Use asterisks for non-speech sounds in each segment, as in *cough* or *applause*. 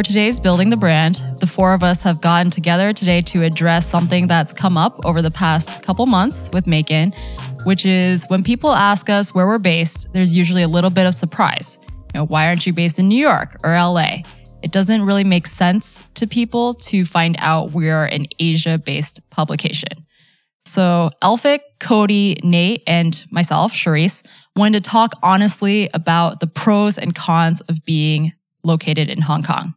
For today's Building the Brand, the four of us have gotten together today to address something that's come up over the past couple months with Maekan, which is when people ask us where we're based, there's usually a little bit of surprise. You know, why aren't you based in New York or LA? It doesn't really make sense to people to find out we're an Asia based publication. So, Elphick, Cody, Nate, and myself, Charisse, wanted to talk honestly about the pros and cons of being located in Hong Kong.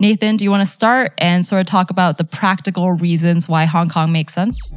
Nathan, do you want to start and sort of talk about the practical reasons why Hong Kong makes sense?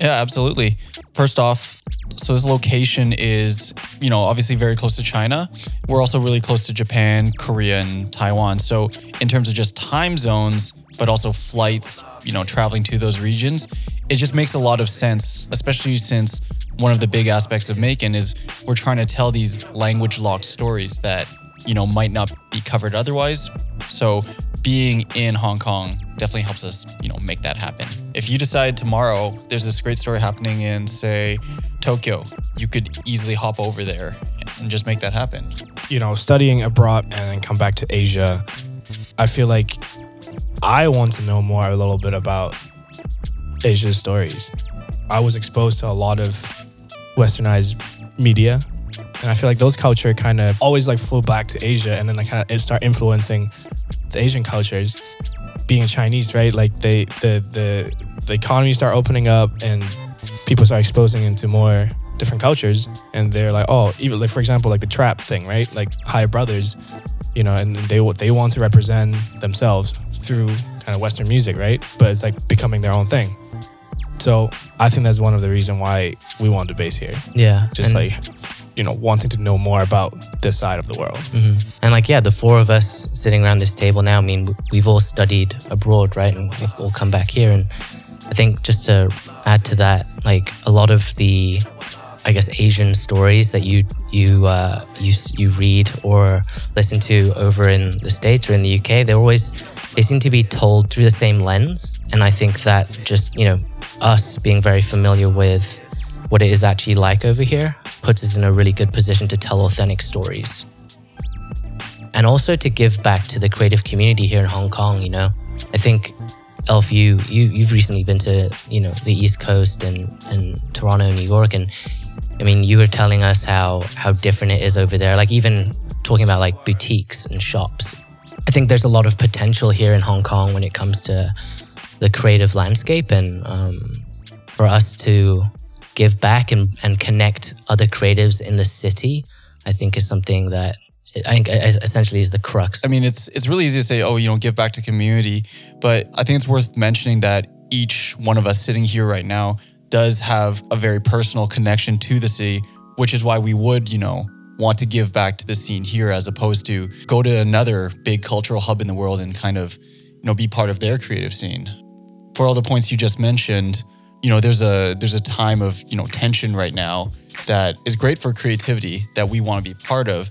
Yeah, absolutely. First off, so this location is, you know, obviously very close to China. We're also really close to Japan, Korea, and Taiwan. So, in terms of just time zones, but also flights, you know, traveling to those regions, it just makes a lot of sense, especially since one of the big aspects of Maekan is we're trying to tell these language locked stories that, you know, might not be covered otherwise. So, being in Hong Kong definitely helps us, you know, make that happen. If you decide tomorrow there's this great story happening in, say, Tokyo, you could easily hop over there and just make that happen. You know, studying abroad and then come back to Asia, I feel like I want to know more a little bit about Asia's stories. I was exposed to a lot of westernized media and I feel like those culture kind of always like flew back to Asia and then like kind of start influencing the Asian cultures. Being Chinese, right? Like they the the the economy start opening up and people start exposing into more different cultures and they're like, oh, even like for example, like the trap thing, right? Like higher brothers, you know, and they they want to represent themselves through kind of Western music, right? But it's like becoming their own thing. So I think that's one of the reason why we wanted to base here. Yeah. Just and, like you know, wanting to know more about this side of the world. mhm. And like, yeah, the four of us sitting around this table now, I mean, we've all studied abroad, right? And we've all come back here. And I think just to add to that, like a lot of the, I guess, Asian stories that you, you, uh, you, you read or listen to over in the States or in the UK, they're always, they seem to be told through the same lens. And I think that just, you know, us being very familiar with what it is actually like over here puts us in a really good position to tell authentic stories. And also to give back to the creative community here in Hong Kong, you know. I think Elf, you, you you've recently been to, you know, the East Coast and, and Toronto, New York. And I mean, you were telling us how how different it is over there. Like even talking about like boutiques and shops. I think there's a lot of potential here in Hong Kong when it comes to the creative landscape and um, for us to give back and, and connect other creatives in the city, I think is something that I think essentially is the crux. I mean, it's it's really easy to say, oh, you know, give back to community, but I think it's worth mentioning that each one of us sitting here right now does have a very personal connection to the city, which is why we would, you know, want to give back to the scene here as opposed to go to another big cultural hub in the world and kind of, you know, be part of their creative scene. For all the points you just mentioned, you know, there's a there's a time of, you know, tension right now that is great for creativity that we want to be part of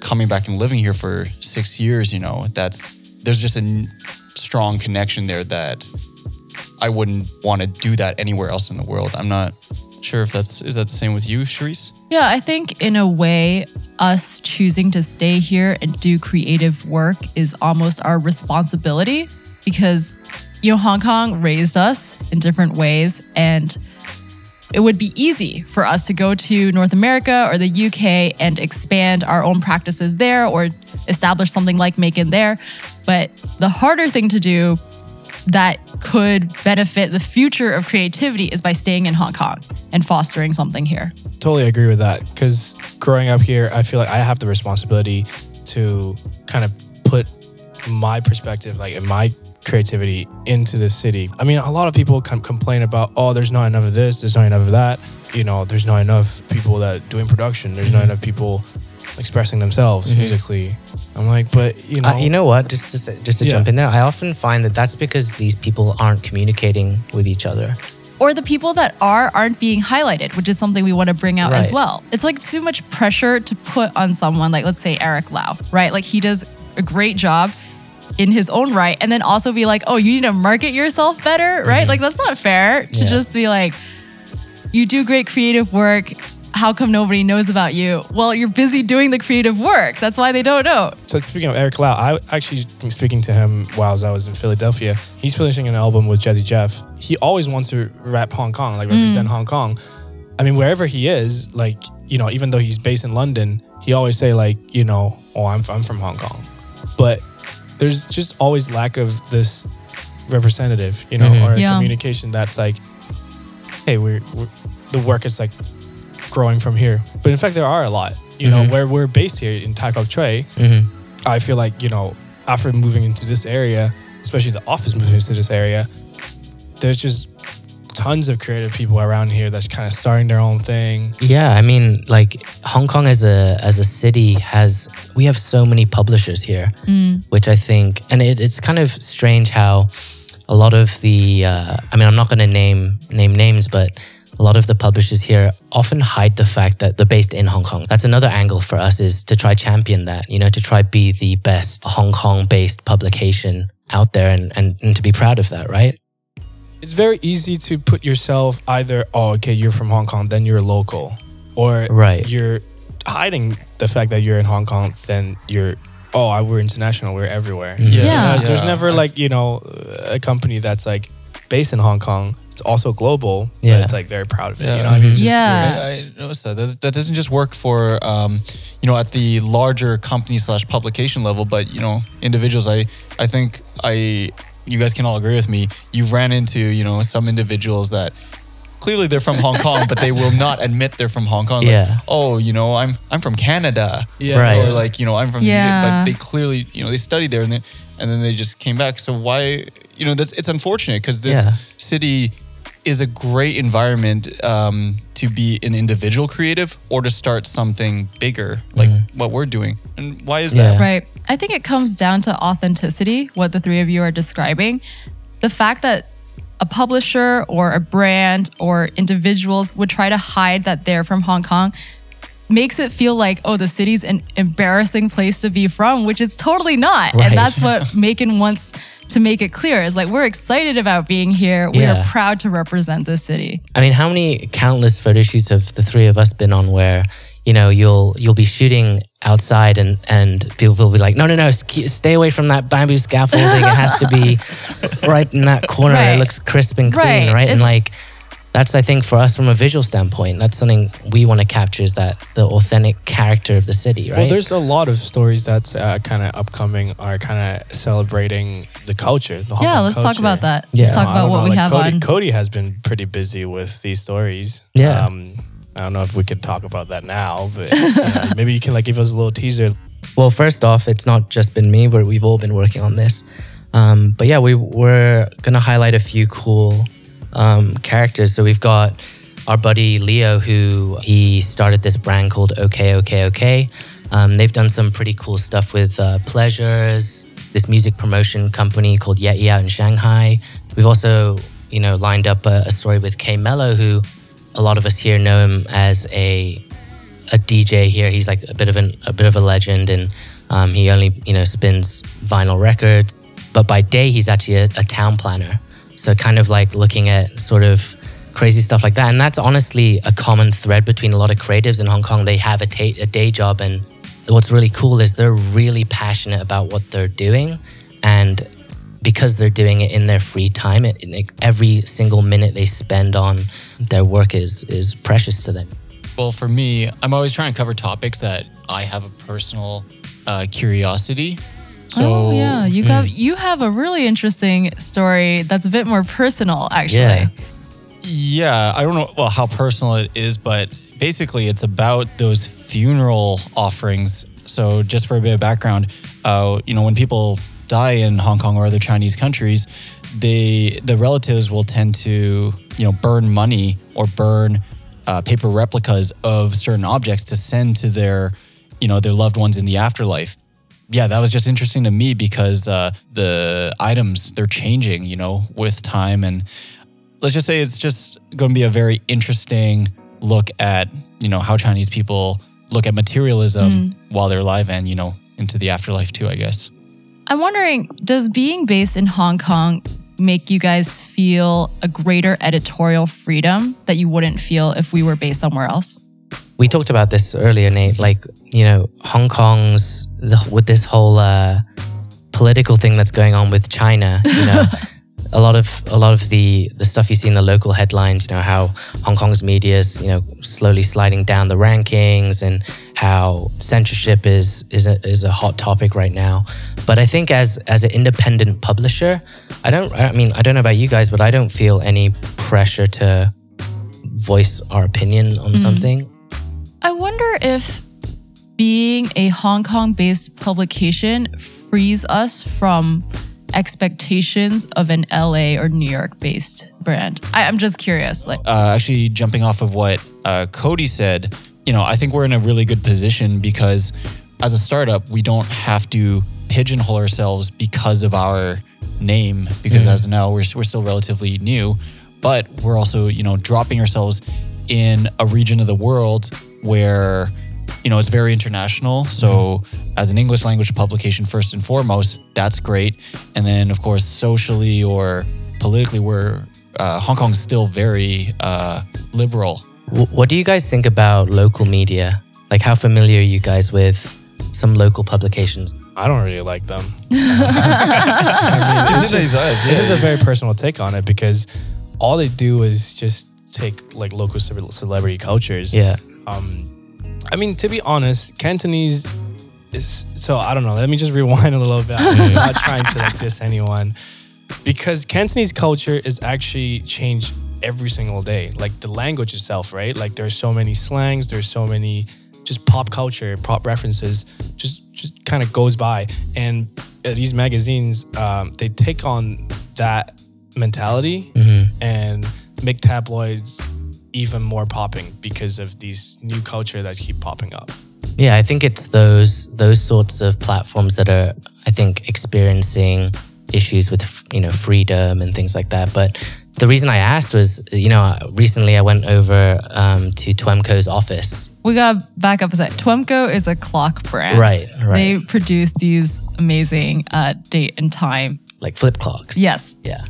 coming back and living here for six years, you know, that's there's just a strong connection there that I wouldn't want to do that anywhere else in the world. I'm not sure if that's is that the same with you, Charisse? Yeah, I think in a way, us choosing to stay here and do creative work is almost our responsibility because, you know, Hong Kong raised us in different ways. And it would be easy for us to go to North America or the UK and expand our own practices there or establish something like Maekan there. But the harder thing to do that could benefit the future of creativity is by staying in Hong Kong and fostering something here. Totally agree with that. Because growing up here, I feel like I have the responsibility to kind of put my perspective, like in my creativity, into the city. I mean, a lot of people com- complain about, oh, there's not enough of this, there's not enough of that. You know, there's not enough people that doing production. There's not enough people expressing themselves musically. I'm like, but you know, Uh, you know what? Just to say, just to Yeah. jump in there, I often find that that's because these people aren't communicating with each other. or the people that are aren't being highlighted, which is something we want to bring out as well. It's like too much pressure to put on someone like let's say Eric Lau, right? Like he does a great job in his own right and then also be like, "Oh, you need to market yourself better," right? Mm-hmm. Like that's not fair to Yeah. just be like you do great creative work, how come nobody knows about you? Well, you're busy doing the creative work. That's why they don't know. So speaking of Eric Lau, I actually been speaking to him while I was in Philadelphia. He's finishing an album with Jazzy Jeff. He always wants to rap Hong Kong, like mm. represent Hong Kong. I mean, wherever he is, like you know, even though he's based in London, he always say like, you know, oh, I'm I'm from Hong Kong, but there's just always lack of this representative, you know, or Yeah. communication that's like, hey, we're, we're the work is like growing from here. But in fact, there are a lot. You know, where we're based here in Tai Kok Tsui, Mhm. I feel like you know after moving into this area, especially the office moving into this area, there's just tons of creative people around here that's kind of starting their own thing. Yeah, I mean, like Hong Kong as a as a city has we have so many publishers here, which I think, and it, it's kind of strange how a lot of the, uh, I mean, I'm not going to name name names, but a lot of the publishers here often hide the fact that they're based in Hong Kong. That's another angle for us is to try champion that, you know, to try be the best Hong Kong based publication out there and, and, and to be proud of that, right? It's very easy to put yourself either, oh, okay, you're from Hong Kong, then you're local, or Right. you're hiding the fact that you're in Hong Kong, then you're, oh, I- we're international, we're everywhere. Yeah. You know, Yeah. so there's never like you know a company that's like based in Hong Kong. It's also global, Yeah. but it's like very proud of it. Yeah. You know, what I mean, just Yeah. I, I noticed that. that. That doesn't just work for, um, you know, at the larger company slash publication level, but you know, individuals. I, I think I, you guys can all agree with me. You've ran into, you know, some individuals that clearly they're from Hong Kong, but they will *laughs* not admit they're from Hong Kong. Like, Yeah. oh, you know, I'm, I'm from Canada. Yeah. Right. Or like, you know, I'm from, the Yeah. but they clearly, you know, they studied there and then, and then they just came back. So why, you know, that's, it's unfortunate because this Yeah. city is a great environment um, to be an individual creative or to start something bigger like mm-hmm. what we're doing. And why is that? Right. I think it comes down to authenticity, what the three of you are describing. The fact that a publisher or a brand or individuals would try to hide that they're from Hong Kong makes it feel like, oh, the city's an embarrassing place to be from, which it's totally not. Right. And that's what *laughs* Maekan wants to make it clear is like, we're excited about being here. We Yeah. are proud to represent this city. I mean, how many countless photo shoots have the three of us been on where, you know, you'll you'll be shooting outside and and people will be like, no, no, no, stay away from that bamboo scaffolding. it has to be *laughs* right in that corner. Right. It looks crisp and clean, Right. right? And like, that's I think for us from a visual standpoint, that's something we want to capture is that the authentic character of the city, right? Well, there's a lot of stories that's uh, kind of upcoming, are kind of celebrating the culture. The Hong yeah, Kong let's talk about that. Yeah. Let's talk about what know, we like have Cody, on. Cody has been pretty busy with these stories. Yeah. Um, I don't know if we could talk about that now, but uh, *laughs* maybe you can like give us a little teaser. Well, first off, it's not just been me, but we've all been working on this. Um, but yeah, we, we're going to highlight a few cool um, characters. So we've got our buddy Leo, who he started this brand called OK, OK, OK. Um, they've done some pretty cool stuff with uh, Pleasures, this music promotion company called Yeti out in Shanghai. We've also, you know, lined up a, a story with K Mello, who a lot of us here know him as a a DJ here. He's like a bit of an a bit of a legend, and um, he only you know spins vinyl records. But by day, he's actually a, a town planner. So kind of like looking at sort of crazy stuff like that. And that's honestly a common thread between a lot of creatives in Hong Kong. They have a, ta- a day job, and what's really cool is they're really passionate about what they're doing, and because they're doing it in their free time, it, it, every single minute they spend on their work is is precious to them. Well, for me, I'm always trying to cover topics that I have a personal uh, curiosity. So oh yeah, you got you have a really interesting story that's a bit more personal, actually. Yeah. Yeah, I don't know well how personal it is, but basically it's about those funeral offerings. So just for a bit of background, uh, you know, when people die in Hong Kong or other Chinese countries, they the relatives will tend to you know burn money or burn uh, paper replicas of certain objects to send to their you know their loved ones in the afterlife. Yeah, that was just interesting to me because uh, the items they're changing, you know, with time and let's just say it's just going to be a very interesting look at you know how Chinese people look at materialism while they're alive and you know into the afterlife too. I guess. I'm wondering, does being based in Hong Kong make you guys feel a greater editorial freedom that you wouldn't feel if we were based somewhere else? we talked about this earlier, Nate. Like, you know, Hong Kong's the, with this whole uh, political thing that's going on with China. You know, *laughs* a lot of a lot of the the stuff you see in the local headlines. You know how Hong Kong's media is you know slowly sliding down the rankings, and how censorship is is a, is a hot topic right now. But I think as as an independent publisher, I don't. I mean, I don't know about you guys, but I don't feel any pressure to voice our opinion on something. I wonder if being a Hong Kong based publication frees us from expectations of an LA or New York based brand. I, I'm just curious. Like, uh, actually jumping off of what uh, Cody said, you know, I think we're in a really good position because as a startup, we don't have to pigeonhole ourselves because of our name. Because as of now, we're we're still relatively new, but we're also you know dropping ourselves in a region of the world where you know it's very international. So as an English language publication, first and foremost, that's great. And then of course socially or politically, we're uh, Hong Kong's still very uh, liberal. What do you guys think about local media? Like, how familiar are you guys with some local publications? I don't really like them. This is us. This is a very personal take on it because all they do is just take like local celebrity cultures. Yeah. Um, I mean, to be honest, Cantonese is so I don't know. Let me just rewind a little bit. I'm *laughs* not trying to like diss anyone because Cantonese culture is actually changed every single day. Like the language itself, right? Like there's so many slangs, there's so many just pop culture, pop references, just just kind of goes by. And uh, these magazines, um, they take on that mentality and make tabloids even more popping because of these new culture that keep popping up. Yeah, I think it's those those sorts of platforms that are, I think, experiencing issues with you know freedom and things like that. But the reason I asked was, you know, recently I went over um, to Twemco's office. we got to back up a sec. Twemco is a clock brand. Right, right. They produce these amazing uh, date and time. like flip clocks. Yes. Yeah.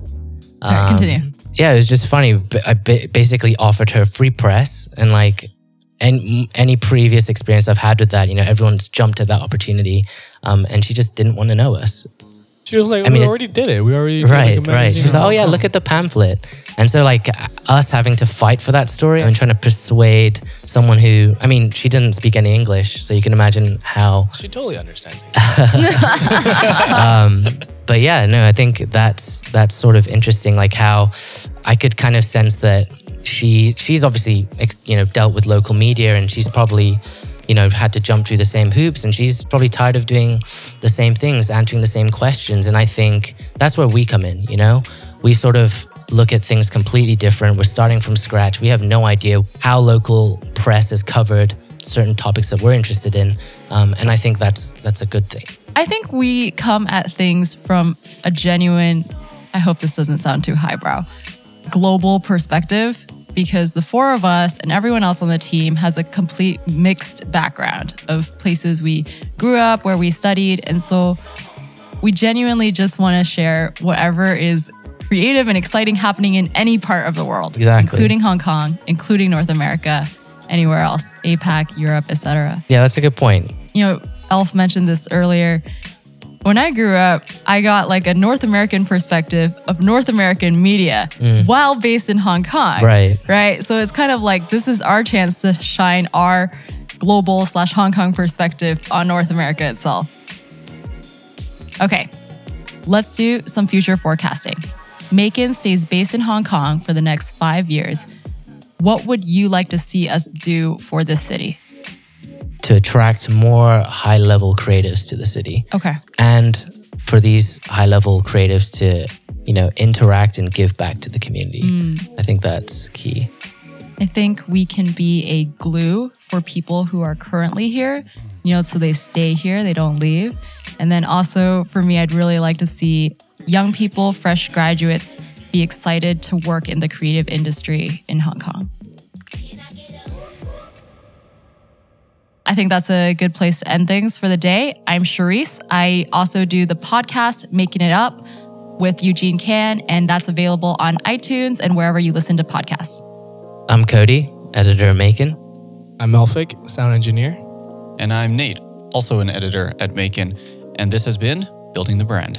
All right, Um, continue. Yeah, it was just funny. I basically offered her free press and like any, any previous experience I've had with that, you know, everyone's jumped at that opportunity. Um, and she just didn't want to know us. She was like, I mean, "We already did it. We already did, like, Right, right. She's like, oh yeah, look at the pamphlet. And so like us having to fight for that story I and trying to persuade someone who, I mean, she didn't speak any English, so you can imagine how She totally understands. it. *laughs* but yeah, no, I think that's that's sort of interesting. Like how I could kind of sense that she she's obviously you know dealt with local media and she's probably you know had to jump through the same hoops and she's probably tired of doing the same things, answering the same questions. And I think that's where we come in. You know, we sort of look at things completely different. We're starting from scratch. We have no idea how local press has covered certain topics that we're interested in, um, and I think that's that's a good thing. I think we come at things from a genuine, I hope this doesn't sound too highbrow, global perspective because the four of us and everyone else on the team has a complete mixed background of places we grew up, where we studied. And so we genuinely just want to share whatever is creative and exciting happening in any part of the world, Exactly. including Hong Kong, including North America, anywhere else, APAC, Europe, etc Yeah, that's a good point. you know, Elf mentioned this earlier. When I grew up, I got like a North American perspective of North American media mm. while based in Hong Kong. Right. Right. So it's kind of like this is our chance to shine our global slash Hong Kong perspective on North America itself. Okay. Let's do some future forecasting. Maekan stays based in Hong Kong for the next five years. What would you like to see us do for this city? To attract more high level creatives to the city Okay. and for these high level creatives to you know interact and give back to the community mm. i think that's key I think we can be a glue for people who are currently here, you know, so they stay here, they don't leave. And then also for me, I'd really like to see young people, fresh graduates be excited to work in the creative industry in Hong Kong. I think that's a good place to end things for the day. I'm Charisse. I also do the podcast Making It Up with Eugene Kan, and that's available on iTunes and wherever you listen to podcasts. i'm cody editor of Maekan I'm Elphick, sound engineer. And I'm Nate, also an editor at Maekan. And this has been Building the Brand.